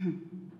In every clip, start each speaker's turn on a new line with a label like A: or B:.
A: Hmm.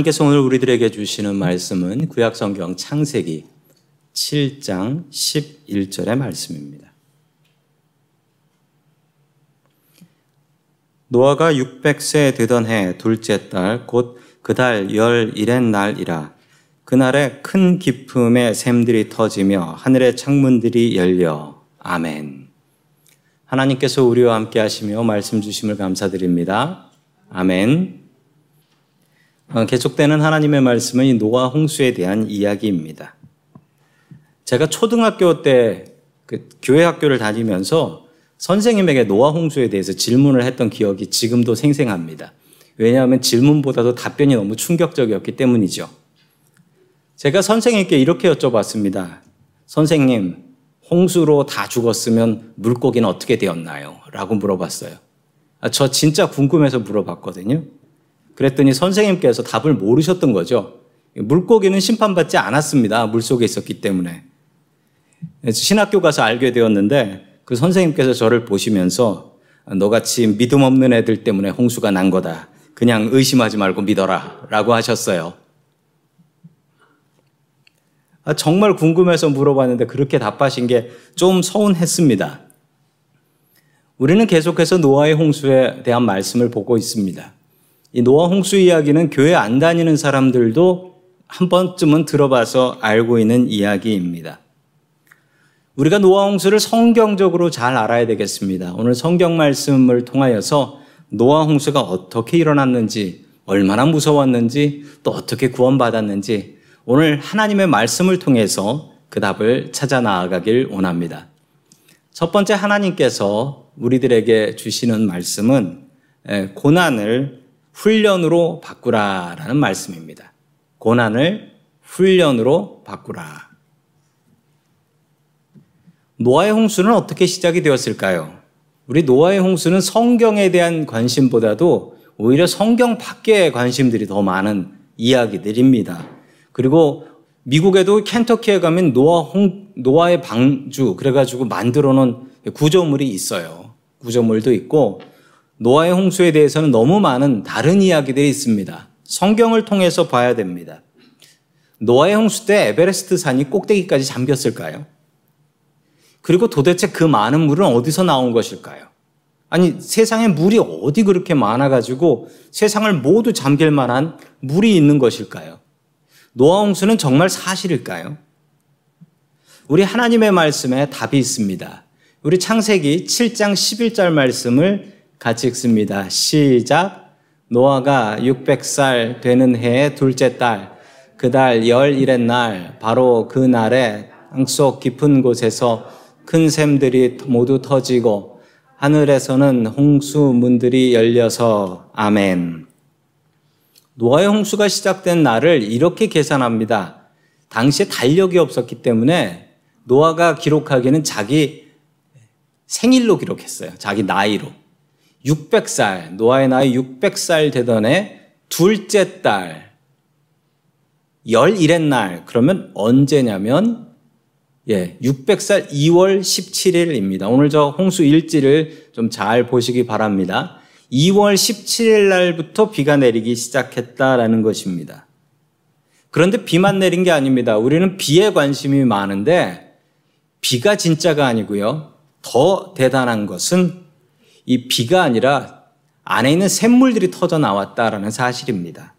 A: 하나님께서 오늘 우리들에게 주시는 말씀은 구약성경 창세기 7장 11절의 말씀입니다. 노아가 600세 되던 해 둘째 달 곧 그달 열일의 날이라 그날에 큰 기품의 샘들이 터지며 하늘의 창문들이 열려 아멘. 하나님께서 우리와 함께 하시며 말씀 주심을 감사드립니다. 아멘. 어, 계속되는 하나님의 말씀은 이 노아 홍수에 대한 이야기입니다. 제가 초등학교 때 그 교회 학교를 다니면서 선생님에게 노아 홍수에 대해서 질문을 했던 기억이 지금도 생생합니다. 왜냐하면 질문보다도 답변이 너무 충격적이었기 때문이죠. 제가 선생님께 이렇게 여쭤봤습니다. 선생님, 홍수로 다 죽었으면 물고기는 어떻게 되었나요? 라고 물어봤어요. 아, 저 진짜 궁금해서 물어봤거든요. 그랬더니 선생님께서 답을 모르셨던 거죠. 물고기는 심판받지 않았습니다. 물 속에 있었기 때문에. 신학교 가서 알게 되었는데 그 선생님께서 저를 보시면서 너같이 믿음 없는 애들 때문에 홍수가 난 거다. 그냥 의심하지 말고 믿어라. 라고 하셨어요.
B: 아, 정말 궁금해서 물어봤는데 그렇게 답하신 게 좀 서운했습니다. 우리는 계속해서 노아의 홍수에 대한 말씀을 보고 있습니다. 이 노아 홍수 이야기는 교회 안 다니는 사람들도 한 번쯤은 들어봐서 알고 있는 이야기입니다. 우리가 노아 홍수를 성경적으로 잘 알아야 되겠습니다. 오늘 성경 말씀을 통하여서 노아 홍수가 어떻게 일어났는지, 얼마나 무서웠는지, 또 어떻게 구원받았는지 오늘 하나님의 말씀을 통해서 그 답을 찾아 나아가길 원합니다. 첫 번째 하나님께서 우리들에게 주시는 말씀은 고난을 훈련으로 바꾸라라는 말씀입니다. 고난을 훈련으로 바꾸라. 노아의 홍수는 어떻게 시작이 되었을까요? 우리 노아의 홍수는 성경에 대한 관심보다도 오히려 성경 밖의 관심들이 더 많은 이야기들입니다. 그리고 미국에도 켄터키에 가면 노아 홍, 노아의 방주 그래가지고 만들어 놓은 구조물이 있어요. 구조물도 있고 노아의 홍수에 대해서는 너무 많은 다른 이야기들이 있습니다. 성경을 통해서 봐야 됩니다. 노아의 홍수 때 에베레스트 산이 꼭대기까지 잠겼을까요? 그리고 도대체 그 많은 물은 어디서 나온 것일까요? 아니, 세상에 물이 어디 그렇게 많아가지고 세상을 모두 잠길 만한 물이 있는 것일까요? 노아 홍수는 정말 사실일까요? 우리 하나님의 말씀에 답이 있습니다. 우리 창세기 7장 11절 말씀을 같이 읽습니다. 시작. 노아가 600살 되는 해의 둘째 달, 그 달 열일의 날, 바로 그 날에 땅속 깊은 곳에서 큰 샘들이 모두 터지고 하늘에서는 홍수 문들이 열려서 아멘. 노아의 홍수가 시작된 날을 이렇게 계산합니다. 당시에 달력이 없었기 때문에 노아가 기록하기는 자기 생일로 기록했어요. 자기 나이로. 600살, 노아의 나이 600살 되던 해 둘째 달, 11의 날, 그러면 언제냐면 예, 600살 2월 17일입니다. 오늘 저 홍수 일지를 좀 잘 보시기 바랍니다. 2월 17일 날부터 비가 내리기 시작했다라는 것입니다. 그런데 비만 내린 게 아닙니다. 우리는 비에 관심이 많은데 비가 진짜가 아니고요. 더 대단한 것은 이 비가 아니라 안에 있는 샘물들이 터져 나왔다라는 사실입니다.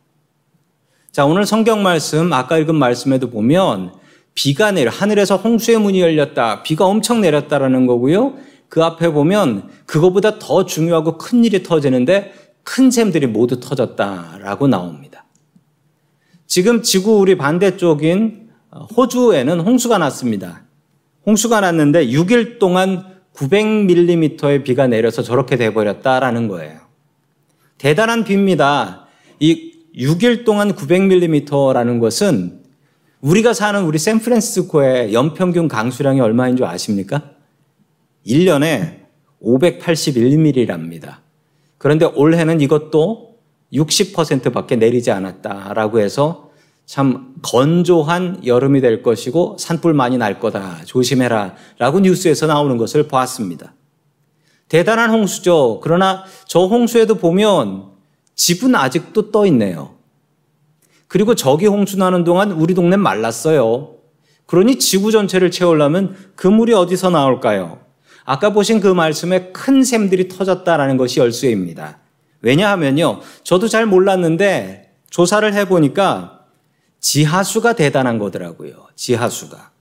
B: 자, 오늘 성경 말씀, 아까 읽은 말씀에도 보면 비가 내려 하늘에서 홍수의 문이 열렸다. 비가 엄청 내렸다라는 거고요. 그 앞에 보면 그거보다 더 중요하고 큰 일이 터지는데 큰 샘들이 모두 터졌다라고 나옵니다. 지금 지구 우리 반대쪽인 호주에는 홍수가 났습니다. 홍수가 났는데 6일 동안 900mm의 비가 내려서 저렇게 돼버렸다라는 거예요. 대단한 비입니다. 이 6일 동안 900mm라는 것은 우리가 사는 우리 샌프란시스코의 연평균 강수량이 얼마인 줄 아십니까? 1년에 581mm랍니다. 그런데 올해는 이것도 60% 밖에 내리지 않았다라고 해서 참 건조한 여름이 될 것이고 산불 많이 날 거다. 조심해라. 라고 뉴스에서 나오는 것을 보았습니다. 대단한 홍수죠. 그러나 저 홍수에도 보면 집은 아직도 떠 있네요. 그리고 저기 홍수 나는 동안 우리 동네 말랐어요. 그러니 지구 전체를 채우려면 그 물이 어디서 나올까요? 아까 보신 그 말씀에 큰 샘들이 터졌다라는 것이 열쇠입니다. 왜냐하면요. 저도 잘 몰랐는데 조사를 해보니까 지하수가 대단한 거더라고요. 지하수가.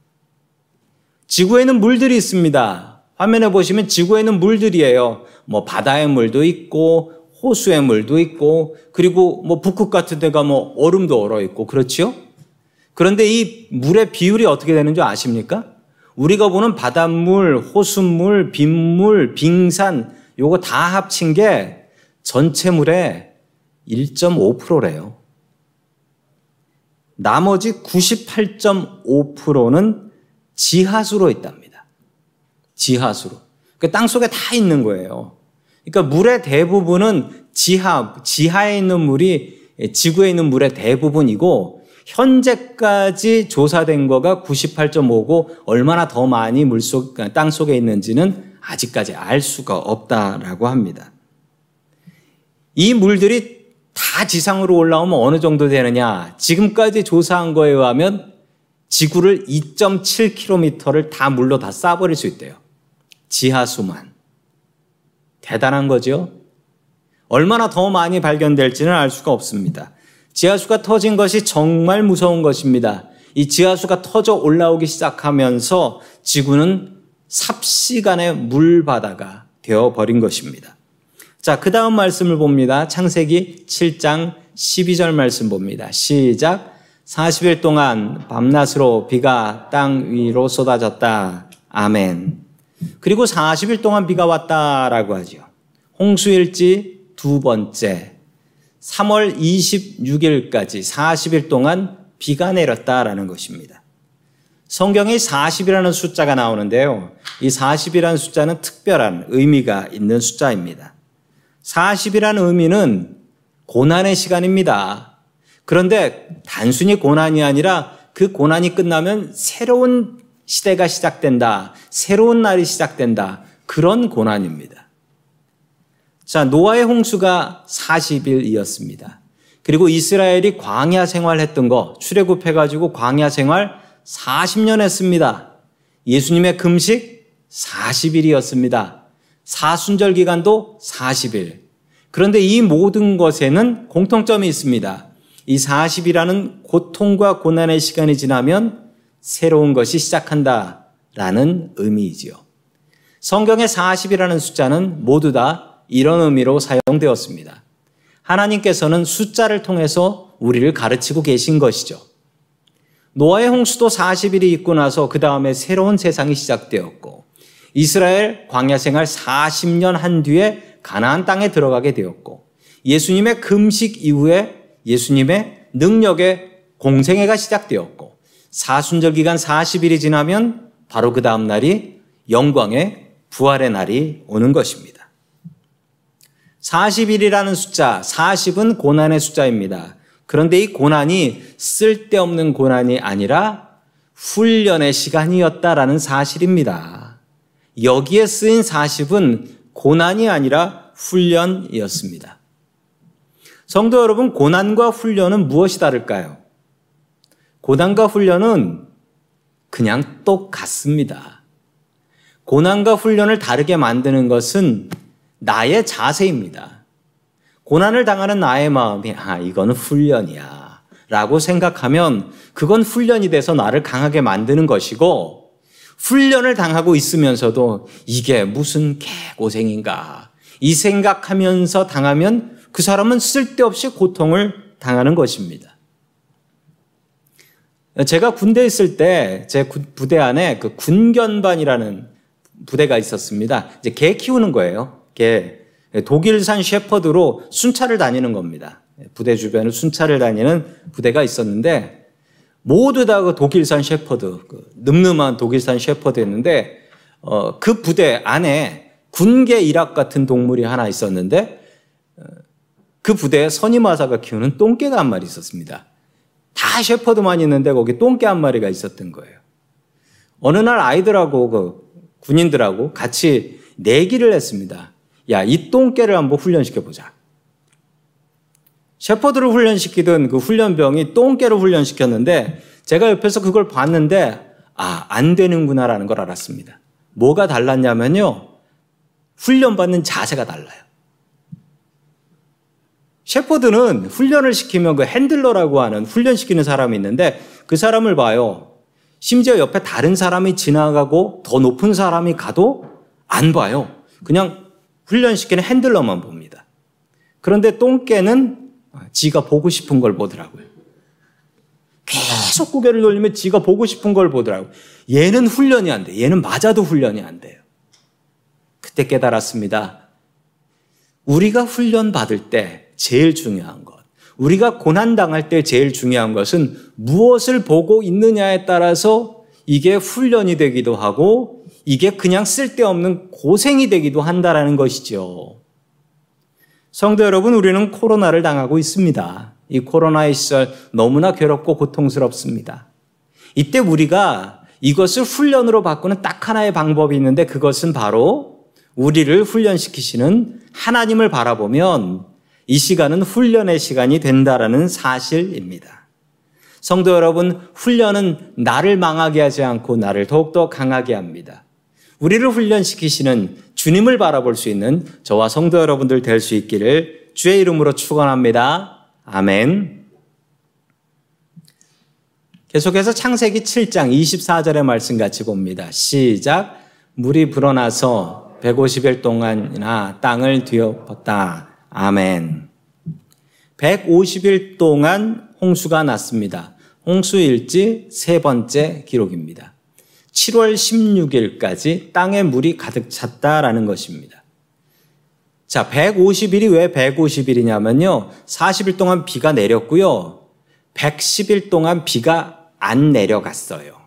B: 지구에는 물들이 있습니다. 화면에 보시면 지구에는 물들이에요. 뭐 바다의 물도 있고 호수의 물도 있고 그리고 뭐 북극 같은 데가 뭐 얼음도 얼어 있고 그렇지요? 그런데 이 물의 비율이 어떻게 되는 줄 아십니까? 우리가 보는 바닷물, 호수물, 빗물, 빙산 요거 다 합친 게 전체 물의 1.5%래요. 나머지 98.5%는 지하수로 있답니다. 지하수로. 그땅 속에 다 있는 거예요. 그러니까 물의 대부분은 지하, 지하에 있는 물이 지구에 있는 물의 대부분이고 현재까지 조사된 거가 98.5고 얼마나 더 많이 물속 땅 속에 있는지는 아직까지 알 수가 없다라고 합니다. 이 물들이 다 지상으로 올라오면 어느 정도 되느냐? 지금까지 조사한 거에 의하면 지구를 2.7km를 다 물로 다 싸버릴 수 있대요. 지하수만. 대단한 거죠? 얼마나 더 많이 발견될지는 알 수가 없습니다. 지하수가 터진 것이 정말 무서운 것입니다. 이 지하수가 터져 올라오기 시작하면서 지구는 삽시간의 물바다가 되어버린 것입니다. 자, 그 다음 말씀을 봅니다. 창세기 7장 12절 말씀 봅니다. 시작. 40일 동안 밤낮으로 비가 땅 위로 쏟아졌다. 아멘. 그리고 40일 동안 비가 왔다라고 하죠. 홍수일지 두 번째. 3월 26일까지 40일 동안 비가 내렸다라는 것입니다. 성경에 40이라는 숫자가 나오는데요. 이 40이라는 숫자는 특별한 의미가 있는 숫자입니다. 40이라는 의미는 고난의 시간입니다. 그런데 단순히 고난이 아니라 그 고난이 끝나면 새로운 시대가 시작된다. 새로운 날이 시작된다. 그런 고난입니다. 자, 노아의 홍수가 40일이었습니다. 그리고 이스라엘이 광야 생활했던 거 출애굽해 가지고 광야 생활 40년 했습니다. 예수님의 금식 40일이었습니다. 사순절 기간도 40일. 그런데 이 모든 것에는 공통점이 있습니다. 이 40이라는 고통과 고난의 시간이 지나면 새로운 것이 시작한다. 라는 의미이지요. 성경의 40이라는 숫자는 모두 다 이런 의미로 사용되었습니다. 하나님께서는 숫자를 통해서 우리를 가르치고 계신 것이죠. 노아의 홍수도 40일이 있고 나서 그 다음에 새로운 세상이 시작되었고 이스라엘 광야 생활 40년 한 뒤에 가나안 땅에 들어가게 되었고 예수님의 금식 이후에 예수님의 능력의 공생애가 시작되었고 사순절 기간 40일이 지나면 바로 그 다음 날이 영광의 부활의 날이 오는 것입니다. 40일이라는 숫자, 40은 고난의 숫자입니다. 그런데 이 고난이 쓸데없는 고난이 아니라 훈련의 시간이었다라는 사실입니다. 여기에 쓰인 40은 고난이 아니라 훈련이었습니다. 성도 여러분, 고난과 훈련은 무엇이 다를까요? 고난과 훈련은 그냥 똑같습니다. 고난과 훈련을 다르게 만드는 것은 나의 자세입니다. 고난을 당하는 나의 마음이, 아, 이거는 훈련이야. 라고 생각하면 그건 훈련이 돼서 나를 강하게 만드는 것이고, 훈련을 당하고 있으면서도 이게 무슨 개고생인가. 이 생각하면서 당하면 그 사람은 쓸데없이 고통을 당하는 것입니다. 제가 군대에 있을 때 제 부대 안에 그 군견반이라는 부대가 있었습니다. 이제 개 키우는 거예요. 개. 독일산 셰퍼드로 순찰을 다니는 겁니다. 부대 주변을 순찰을 다니는 부대가 있었는데 모두 다 그 독일산 셰퍼드, 그 늠름한 독일산 셰퍼드였는데 어, 그 부대 안에 군계 일학 같은 동물이 하나 있었는데 어, 그 부대에 선임마사가 키우는 똥개가 한 마리 있었습니다. 다 셰퍼드만 있는데 거기 똥개 한 마리가 있었던 거예요. 어느 날 아이들하고 그 군인들하고 같이 내기를 했습니다. 야, 이 똥개를 한번 훈련시켜 보자. 셰퍼드를 훈련시키던 그 훈련병이 똥개를 훈련시켰는데 제가 옆에서 그걸 봤는데 아, 안 되는구나라는 걸 알았습니다. 뭐가 달랐냐면요. 훈련받는 자세가 달라요. 셰퍼드는 훈련을 시키면 그 핸들러라고 하는 훈련시키는 사람이 있는데 그 사람을 봐요. 심지어 옆에 다른 사람이 지나가고 더 높은 사람이 가도 안 봐요. 그냥 훈련시키는 핸들러만 봅니다. 그런데 똥개는 지가 보고 싶은 걸 보더라고요. 계속 고개를 돌리면 지가 보고 싶은 걸 보더라고요. 얘는 훈련이 안 돼. 얘는 맞아도 훈련이 안 돼요. 그때 깨달았습니다. 우리가 훈련 받을 때 제일 중요한 것. 우리가 고난당할 때 제일 중요한 것은 무엇을 보고 있느냐에 따라서 이게 훈련이 되기도 하고 이게 그냥 쓸데없는 고생이 되기도 한다라는 것이죠. 성도 여러분, 우리는 코로나를 당하고 있습니다. 이 코로나의 시절 너무나 괴롭고 고통스럽습니다. 이때 우리가 이것을 훈련으로 바꾸는 딱 하나의 방법이 있는데 그것은 바로 우리를 훈련시키시는 하나님을 바라보면 이 시간은 훈련의 시간이 된다라는 사실입니다. 성도 여러분, 훈련은 나를 망하게 하지 않고 나를 더욱더 강하게 합니다. 우리를 훈련시키시는 주님을 바라볼 수 있는 저와 성도 여러분들 될 수 있기를 주의 이름으로 축원합니다. 아멘. 계속해서 창세기 7장 24절의 말씀 같이 봅니다. 시작. 물이 불어나서 150일 동안이나 땅을 뒤엎었다. 아멘. 150일 동안 홍수가 났습니다. 홍수일지 세 번째 기록입니다. 7월 16일까지 땅에 물이 가득 찼다라는 것입니다. 자, 150일이 왜 150일이냐면요. 40일 동안 비가 내렸고요. 110일 동안 비가 안 내려갔어요.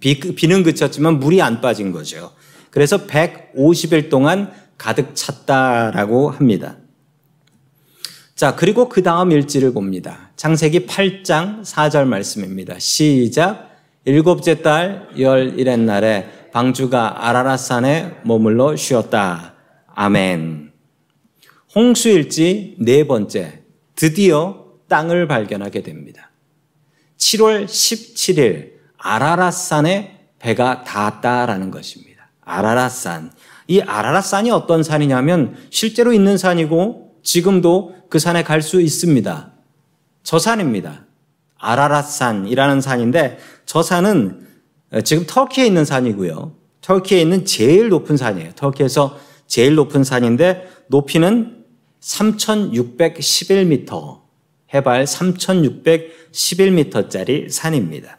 B: 비, 비는 그쳤지만 물이 안 빠진 거죠. 그래서 150일 동안 가득 찼다라고 합니다. 자, 그리고 그 다음 일지를 봅니다. 창세기 8장 4절 말씀입니다. 시작. 일곱째 달 열일의 날에 방주가 아라라산에 머물러 쉬었다. 아멘. 홍수일지 네 번째. 드디어 땅을 발견하게 됩니다. 7월 17일 아라라산에 배가 닿았다라는 것입니다. 아라라산. 이 아라라산이 어떤 산이냐면 실제로 있는 산이고 지금도 그 산에 갈 수 있습니다. 저 산입니다. 아라랏산이라는 산인데 저 산은 지금 터키에 있는 산이고요. 터키에 있는 제일 높은 산이에요. 터키에서 제일 높은 산인데 높이는 3,611m, 해발 3,611m짜리 산입니다.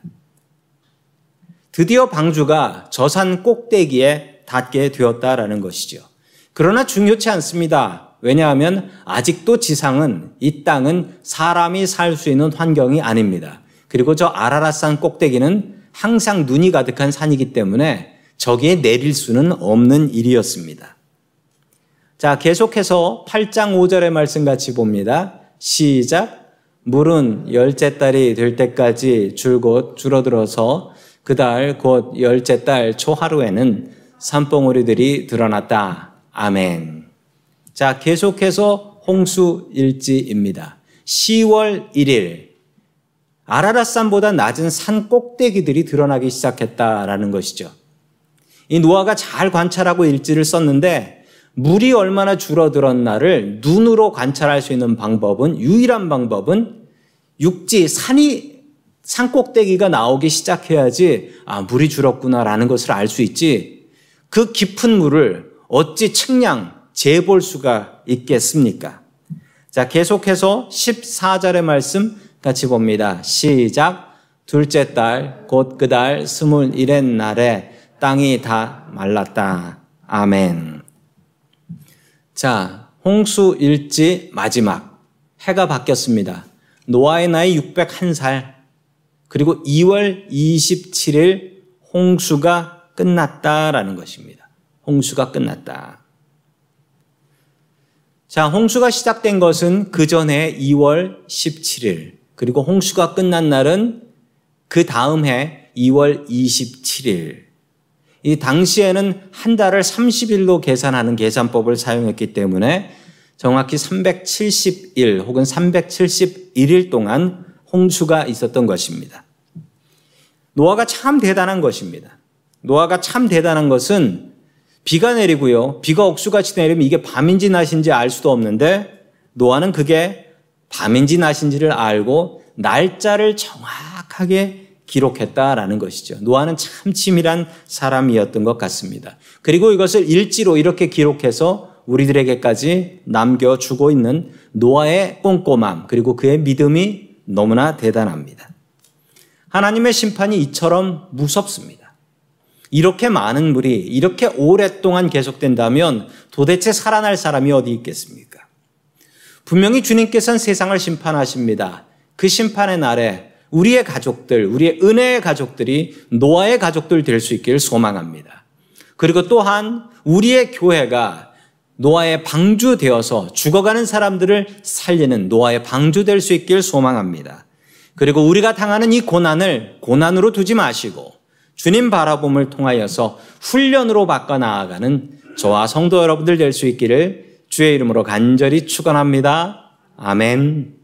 B: 드디어 방주가 저 산 꼭대기에 닿게 되었다라는 것이죠. 그러나 중요치 않습니다. 왜냐하면 아직도 지상은 이 땅은 사람이 살 수 있는 환경이 아닙니다. 그리고 저 아라라산 꼭대기는 항상 눈이 가득한 산이기 때문에 저기에 내릴 수는 없는 일이었습니다. 자, 계속해서 8장 5절의 말씀 같이 봅니다. 시작. 물은 열째 달이 될 때까지 줄곧 줄어들어서 그달 곧 열째 달 초하루에는 산봉우리들이 드러났다. 아멘. 자, 계속해서 홍수 일지입니다. 10월 1일 아라라산보다 낮은 산 꼭대기들이 드러나기 시작했다라는 것이죠. 이 노아가 잘 관찰하고 일지를 썼는데 물이 얼마나 줄어들었나를 눈으로 관찰할 수 있는 방법은 유일한 방법은 육지 산이 산 꼭대기가 나오기 시작해야지 아 물이 줄었구나라는 것을 알 수 있지. 그 깊은 물을 어찌 측량 재볼 수가 있겠습니까? 자, 계속해서 14절의 말씀 같이 봅니다. 시작. 둘째 달, 곧 그 달 스물일의 날에 땅이 다 말랐다. 아멘. 자, 홍수 일지 마지막. 해가 바뀌었습니다. 노아의 나이 601살. 그리고 2월 27일 홍수가 끝났다라는 것입니다. 홍수가 끝났다. 자, 홍수가 시작된 것은 그 전에 2월 17일, 그리고 홍수가 끝난 날은 그 다음 해 2월 27일. 이 당시에는 한 달을 30일로 계산하는 계산법을 사용했기 때문에 정확히 370일 혹은 371일 동안 홍수가 있었던 것입니다. 노아가 참 대단한 것입니다. 노아가 참 대단한 것은 비가 내리고요. 비가 억수같이 내리면 이게 밤인지 낮인지 알 수도 없는데 노아는 그게 밤인지 낮인지를 알고 날짜를 정확하게 기록했다라는 것이죠. 노아는 참 치밀한 사람이었던 것 같습니다. 그리고 이것을 일지로 이렇게 기록해서 우리들에게까지 남겨주고 있는 노아의 꼼꼼함 그리고 그의 믿음이 너무나 대단합니다. 하나님의 심판이 이처럼 무섭습니다. 이렇게 많은 물이 이렇게 오랫동안 계속된다면 도대체 살아날 사람이 어디 있겠습니까? 분명히 주님께서는 세상을 심판하십니다. 그 심판의 날에 우리의 가족들, 우리의 은혜의 가족들이 노아의 가족들 될 수 있기를 소망합니다. 그리고 또한 우리의 교회가 노아의 방주 되어서 죽어가는 사람들을 살리는 노아의 방주 될 수 있기를 소망합니다. 그리고 우리가 당하는 이 고난을 고난으로 두지 마시고 주님 바라봄을 통하여서 훈련으로 바꿔 나아가는 저와 성도 여러분들 될 수 있기를 주의 이름으로 간절히 축원합니다. 아멘.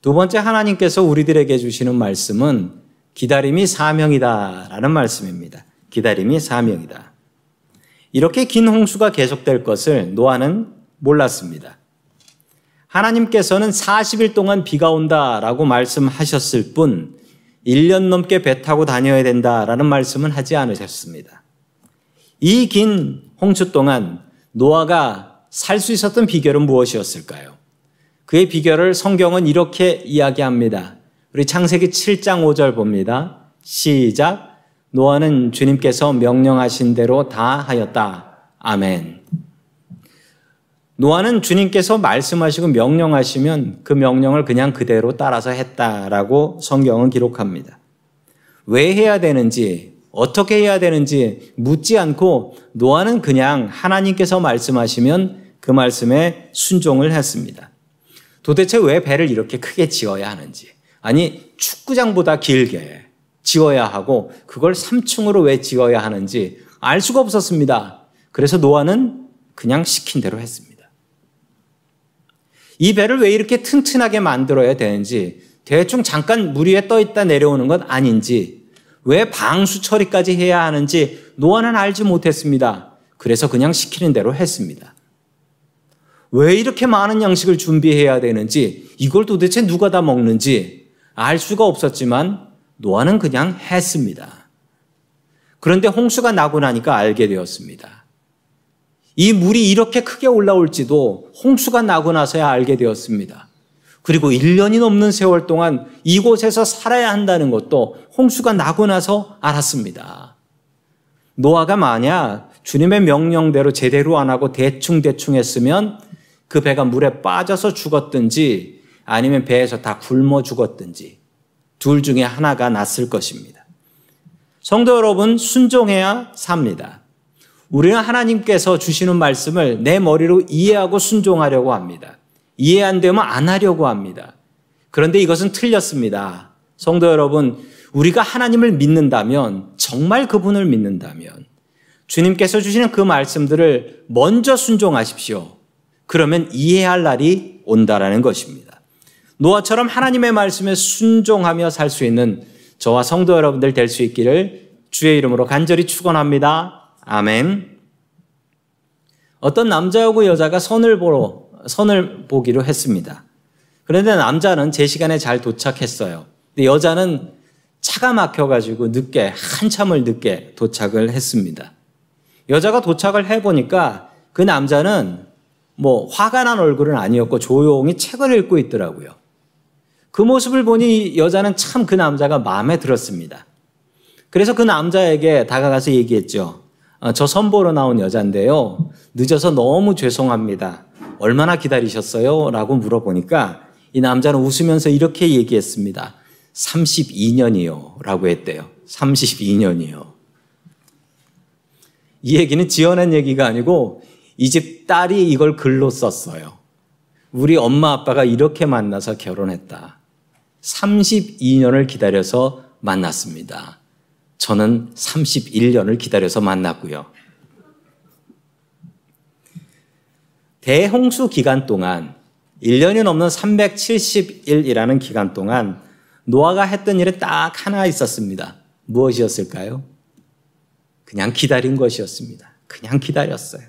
B: 두 번째 하나님께서 우리들에게 주시는 말씀은 기다림이 사명이다라는 말씀입니다. 기다림이 사명이다. 이렇게 긴 홍수가 계속될 것을 노아는 몰랐습니다. 하나님께서는 40일 동안 비가 온다라고 말씀하셨을 뿐 1년 넘게 배 타고 다녀야 된다라는 말씀은 하지 않으셨습니다. 이 긴 홍수 동안 노아가 살 수 있었던 비결은 무엇이었을까요? 그의 비결을 성경은 이렇게 이야기합니다. 우리 창세기 7장 5절 봅니다. 시작. 노아는 주님께서 명령하신 대로 다 하였다. 아멘. 노아는 주님께서 말씀하시고 명령하시면 그 명령을 그냥 그대로 따라서 했다라고 성경은 기록합니다. 왜 해야 되는지, 어떻게 해야 되는지 묻지 않고 노아는 그냥 하나님께서 말씀하시면 그 말씀에 순종을 했습니다. 도대체 왜 배를 이렇게 크게 지어야 하는지. 아니, 축구장보다 길게 지어야 하고 그걸 3층으로 왜 지어야 하는지 알 수가 없었습니다. 그래서 노아는 그냥 시킨 대로 했습니다. 이 배를 왜 이렇게 튼튼하게 만들어야 되는지, 대충 잠깐 물 위에 떠 있다 내려오는 것 아닌지, 왜 방수 처리까지 해야 하는지 노아는 알지 못했습니다. 그래서 그냥 시키는 대로 했습니다. 왜 이렇게 많은 양식을 준비해야 되는지, 이걸 도대체 누가 다 먹는지 알 수가 없었지만 노아는 그냥 했습니다. 그런데 홍수가 나고 나니까 알게 되었습니다. 이 물이 이렇게 크게 올라올지도 홍수가 나고 나서야 알게 되었습니다. 그리고 1년이 넘는 세월 동안 이곳에서 살아야 한다는 것도 홍수가 나고 나서 알았습니다. 노아가 만약 주님의 명령대로 제대로 안 하고 대충대충 했으면 그 배가 물에 빠져서 죽었든지 아니면 배에서 다 굶어 죽었든지 둘 중에 하나가 났을 것입니다. 성도 여러분, 순종해야 삽니다. 우리는 하나님께서 주시는 말씀을 내 머리로 이해하고 순종하려고 합니다. 이해 안 되면 안 하려고 합니다. 그런데 이것은 틀렸습니다. 성도 여러분, 우리가 하나님을 믿는다면, 정말 그분을 믿는다면, 주님께서 주시는 그 말씀들을 먼저 순종하십시오. 그러면 이해할 날이 온다라는 것입니다. 노아처럼 하나님의 말씀에 순종하며 살 수 있는 저와 성도 여러분들 될 수 있기를 주의 이름으로 간절히 축원합니다. 아멘. 어떤 남자하고 여자가 선을 보러 선을 보기로 했습니다. 그런데 남자는 제 시간에 잘 도착했어요. 근데 여자는 차가 막혀가지고 늦게 한참을 늦게 도착을 했습니다. 여자가 도착을 해보니까 그 남자는 뭐 화가 난 얼굴은 아니었고 조용히 책을 읽고 있더라고요. 그 모습을 보니 여자는 참 그 남자가 마음에 들었습니다. 그래서 그 남자에게 다가가서 얘기했죠. 어, 저 선보러 나온 여자인데요. 늦어서 너무 죄송합니다. 얼마나 기다리셨어요? 라고 물어보니까 이 남자는 웃으면서 이렇게 얘기했습니다. 32년이요. 라고 했대요. 32년이요. 이 얘기는 지어낸 얘기가 아니고 이 집 딸이 이걸 글로 썼어요. 우리 엄마 아빠가 이렇게 만나서 결혼했다. 32년을 기다려서 만났습니다. 저는 31년을 기다려서 만났고요. 대홍수 기간 동안 1년이 넘는 370일이라는 기간 동안 노아가 했던 일은 딱 하나 있었습니다. 무엇이었을까요? 그냥 기다린 것이었습니다. 그냥 기다렸어요.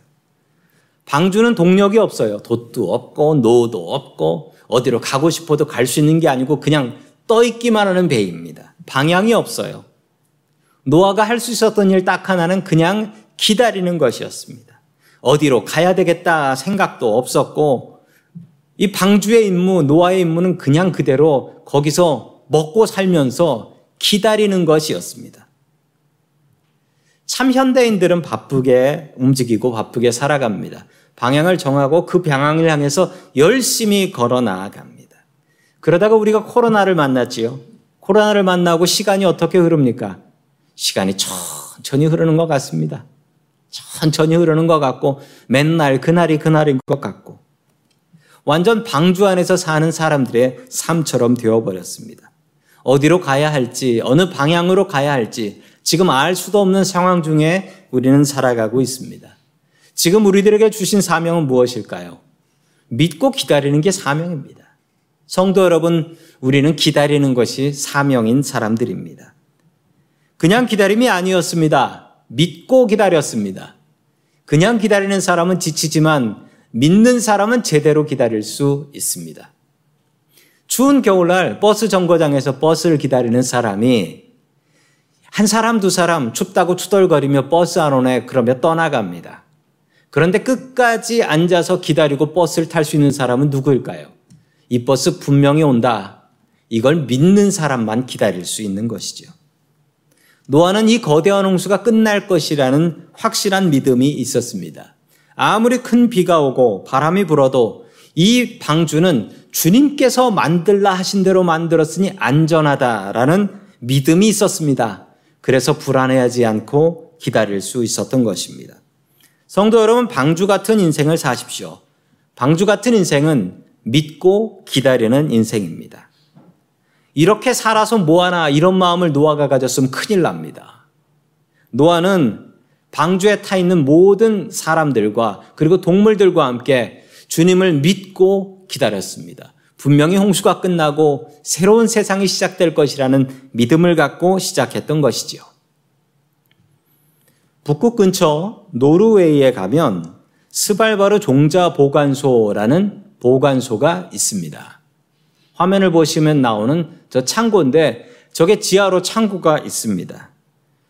B: 방주는 동력이 없어요. 돛도 없고 노도 없고 어디로 가고 싶어도 갈 수 있는 게 아니고 그냥 떠 있기만 하는 배입니다. 방향이 없어요. 노아가 할 수 있었던 일 딱 하나는 그냥 기다리는 것이었습니다. 어디로 가야 되겠다 생각도 없었고 이 방주의 임무, 노아의 임무는 그냥 그대로 거기서 먹고 살면서 기다리는 것이었습니다. 참 현대인들은 바쁘게 움직이고 바쁘게 살아갑니다. 방향을 정하고 그 방향을 향해서 열심히 걸어 나아갑니다. 그러다가 우리가 코로나를 만났지요. 코로나를 만나고 시간이 어떻게 흐릅니까? 시간이 천천히 흐르는 것 같습니다. 천천히 흐르는 것 같고 맨날 그날이 그날인 것 같고 완전 방주 안에서 사는 사람들의 삶처럼 되어버렸습니다. 어디로 가야 할지 어느 방향으로 가야 할지 지금 알 수도 없는 상황 중에 우리는 살아가고 있습니다. 지금 우리들에게 주신 사명은 무엇일까요? 믿고 기다리는 게 사명입니다. 성도 여러분, 우리는 기다리는 것이 사명인 사람들입니다. 그냥 기다림이 아니었습니다. 믿고 기다렸습니다. 그냥 기다리는 사람은 지치지만 믿는 사람은 제대로 기다릴 수 있습니다. 추운 겨울날 버스 정거장에서 버스를 기다리는 사람이 한 사람, 두 사람 춥다고 투덜거리며 버스 안 오네 그러며 떠나갑니다. 그런데 끝까지 앉아서 기다리고 버스를 탈 수 있는 사람은 누구일까요? 이 버스 분명히 온다. 이걸 믿는 사람만 기다릴 수 있는 것이죠. 노아는 이 거대한 홍수가 끝날 것이라는 확실한 믿음이 있었습니다. 아무리 큰 비가 오고 바람이 불어도 이 방주는 주님께서 만들라 하신 대로 만들었으니 안전하다라는 믿음이 있었습니다. 그래서 불안해하지 않고 기다릴 수 있었던 것입니다. 성도 여러분, 방주 같은 인생을 사십시오. 방주 같은 인생은 믿고 기다리는 인생입니다. 이렇게 살아서 뭐하나 이런 마음을 노아가 가졌으면 큰일 납니다. 노아는 방주에 타 있는 모든 사람들과 그리고 동물들과 함께 주님을 믿고 기다렸습니다. 분명히 홍수가 끝나고 새로운 세상이 시작될 것이라는 믿음을 갖고 시작했던 것이지요. 북극 근처 노르웨이에 가면 스발바르 종자 보관소라는 보관소가 있습니다. 화면을 보시면 나오는 저 창고인데 저게 지하로 창고가 있습니다.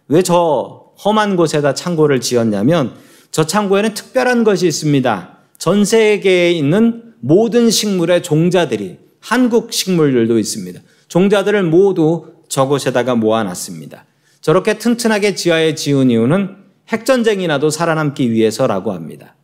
B: 왜 저 험한 곳에다 창고를 지었냐면 저 창고에는 특별한 것이 있습니다. 전 세계에 있는 모든 식물의 종자들이 한국 식물들도 있습니다. 종자들을 모두 저곳에다가 모아놨습니다. 저렇게 튼튼하게 지하에 지은 이유는 핵전쟁이 나도 살아남기 위해서라고 합니다.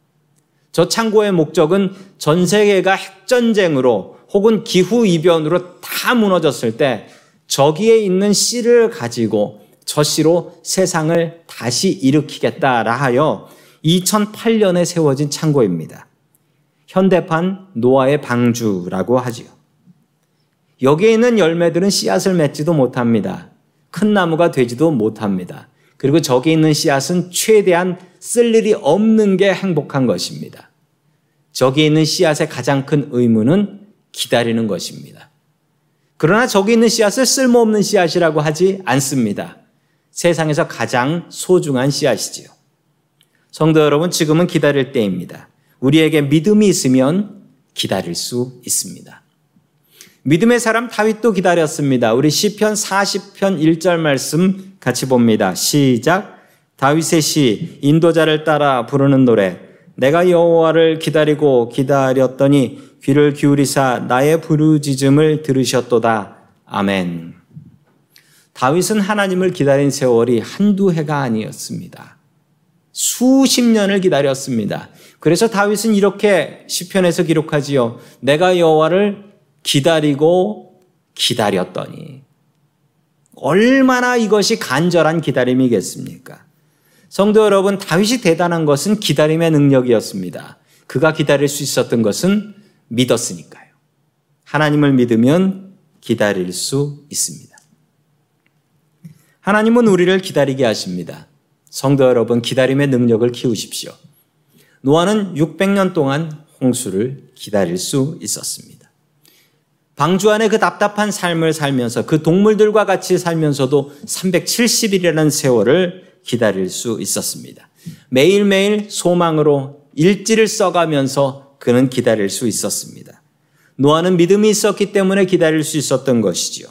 B: 저 창고의 목적은 전 세계가 핵전쟁으로 혹은 기후 이변으로 다 무너졌을 때 저기에 있는 씨를 가지고 저 씨로 세상을 다시 일으키겠다라 하여 2008년에 세워진 창고입니다. 현대판 노아의 방주라고 하지요. 여기에 있는 열매들은 씨앗을 맺지도 못합니다. 큰 나무가 되지도 못합니다. 그리고 저기 있는 씨앗은 최대한 쓸 일이 없는 게 행복한 것입니다. 저기 있는 씨앗의 가장 큰 의무는 기다리는 것입니다. 그러나 저기 있는 씨앗을 쓸모없는 씨앗이라고 하지 않습니다. 세상에서 가장 소중한 씨앗이지요. 성도 여러분, 지금은 기다릴 때입니다. 우리에게 믿음이 있으면 기다릴 수 있습니다. 믿음의 사람 다윗도 기다렸습니다. 우리 시편 40편 1절 말씀 같이 봅니다. 시작. 다윗의 시 인도자를 따라 부르는 노래 내가 여호와를 기다리고 기다렸더니 귀를 기울이사 나의 부르짖음을 들으셨도다. 아멘. 다윗은 하나님을 기다린 세월이 한두 해가 아니었습니다. 수십 년을 기다렸습니다. 그래서 다윗은 이렇게 시편에서 기록하지요. 내가 여호와를 기다리고 기다렸더니 얼마나 이것이 간절한 기다림이겠습니까? 성도 여러분, 다윗이 대단한 것은 기다림의 능력이었습니다. 그가 기다릴 수 있었던 것은 믿었으니까요. 하나님을 믿으면 기다릴 수 있습니다. 하나님은 우리를 기다리게 하십니다. 성도 여러분, 기다림의 능력을 키우십시오. 노아는 600년 동안 홍수를 기다릴 수 있었습니다. 방주 안에 그 답답한 삶을 살면서 그 동물들과 같이 살면서도 370일이라는 세월을 기다릴 수 있었습니다. 매일매일 소망으로 일지를 써가면서 그는 기다릴 수 있었습니다. 노아는 믿음이 있었기 때문에 기다릴 수 있었던 것이지요.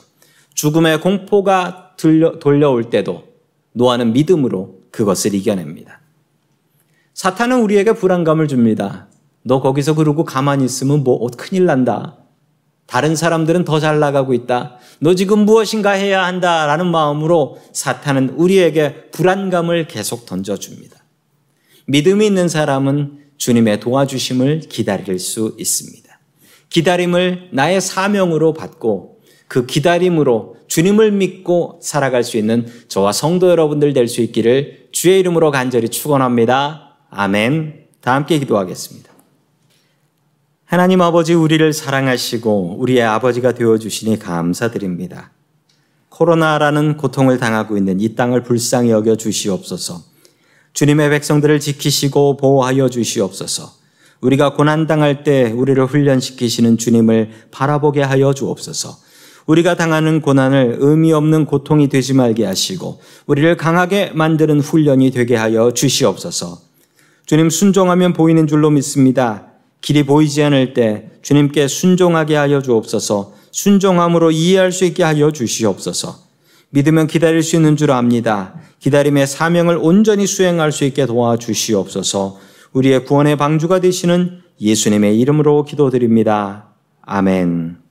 B: 죽음의 공포가 들려, 돌려올 때도 노아는 믿음으로 그것을 이겨냅니다. 사탄은 우리에게 불안감을 줍니다. 너 거기서 그러고 가만히 있으면 뭐 큰일 난다. 다른 사람들은 더 잘 나가고 있다. 너 지금 무엇인가 해야 한다 라는 마음으로 사탄은 우리에게 불안감을 계속 던져줍니다. 믿음이 있는 사람은 주님의 도와주심을 기다릴 수 있습니다. 기다림을 나의 사명으로 받고 그 기다림으로 주님을 믿고 살아갈 수 있는 저와 성도 여러분들 될 수 있기를 주의 이름으로 간절히 축원합니다. 아멘. 다 함께 기도하겠습니다. 하나님 아버지 우리를 사랑하시고 우리의 아버지가 되어 주시니 감사드립니다. 코로나라는 고통을 당하고 있는 이 땅을 불쌍히 여겨 주시옵소서. 주님의 백성들을 지키시고 보호하여 주시옵소서. 우리가 고난당할 때 우리를 훈련시키시는 주님을 바라보게 하여 주옵소서. 우리가 당하는 고난을 의미 없는 고통이 되지 말게 하시고 우리를 강하게 만드는 훈련이 되게 하여 주시옵소서. 주님 순종하면 보이는 줄로 믿습니다. 길이 보이지 않을 때 주님께 순종하게 하여 주옵소서. 순종함으로 이해할 수 있게 하여 주시옵소서. 믿으면 기다릴 수 있는 줄 압니다. 기다림의 사명을 온전히 수행할 수 있게 도와주시옵소서. 우리의 구원의 방주가 되시는 예수님의 이름으로 기도드립니다. 아멘.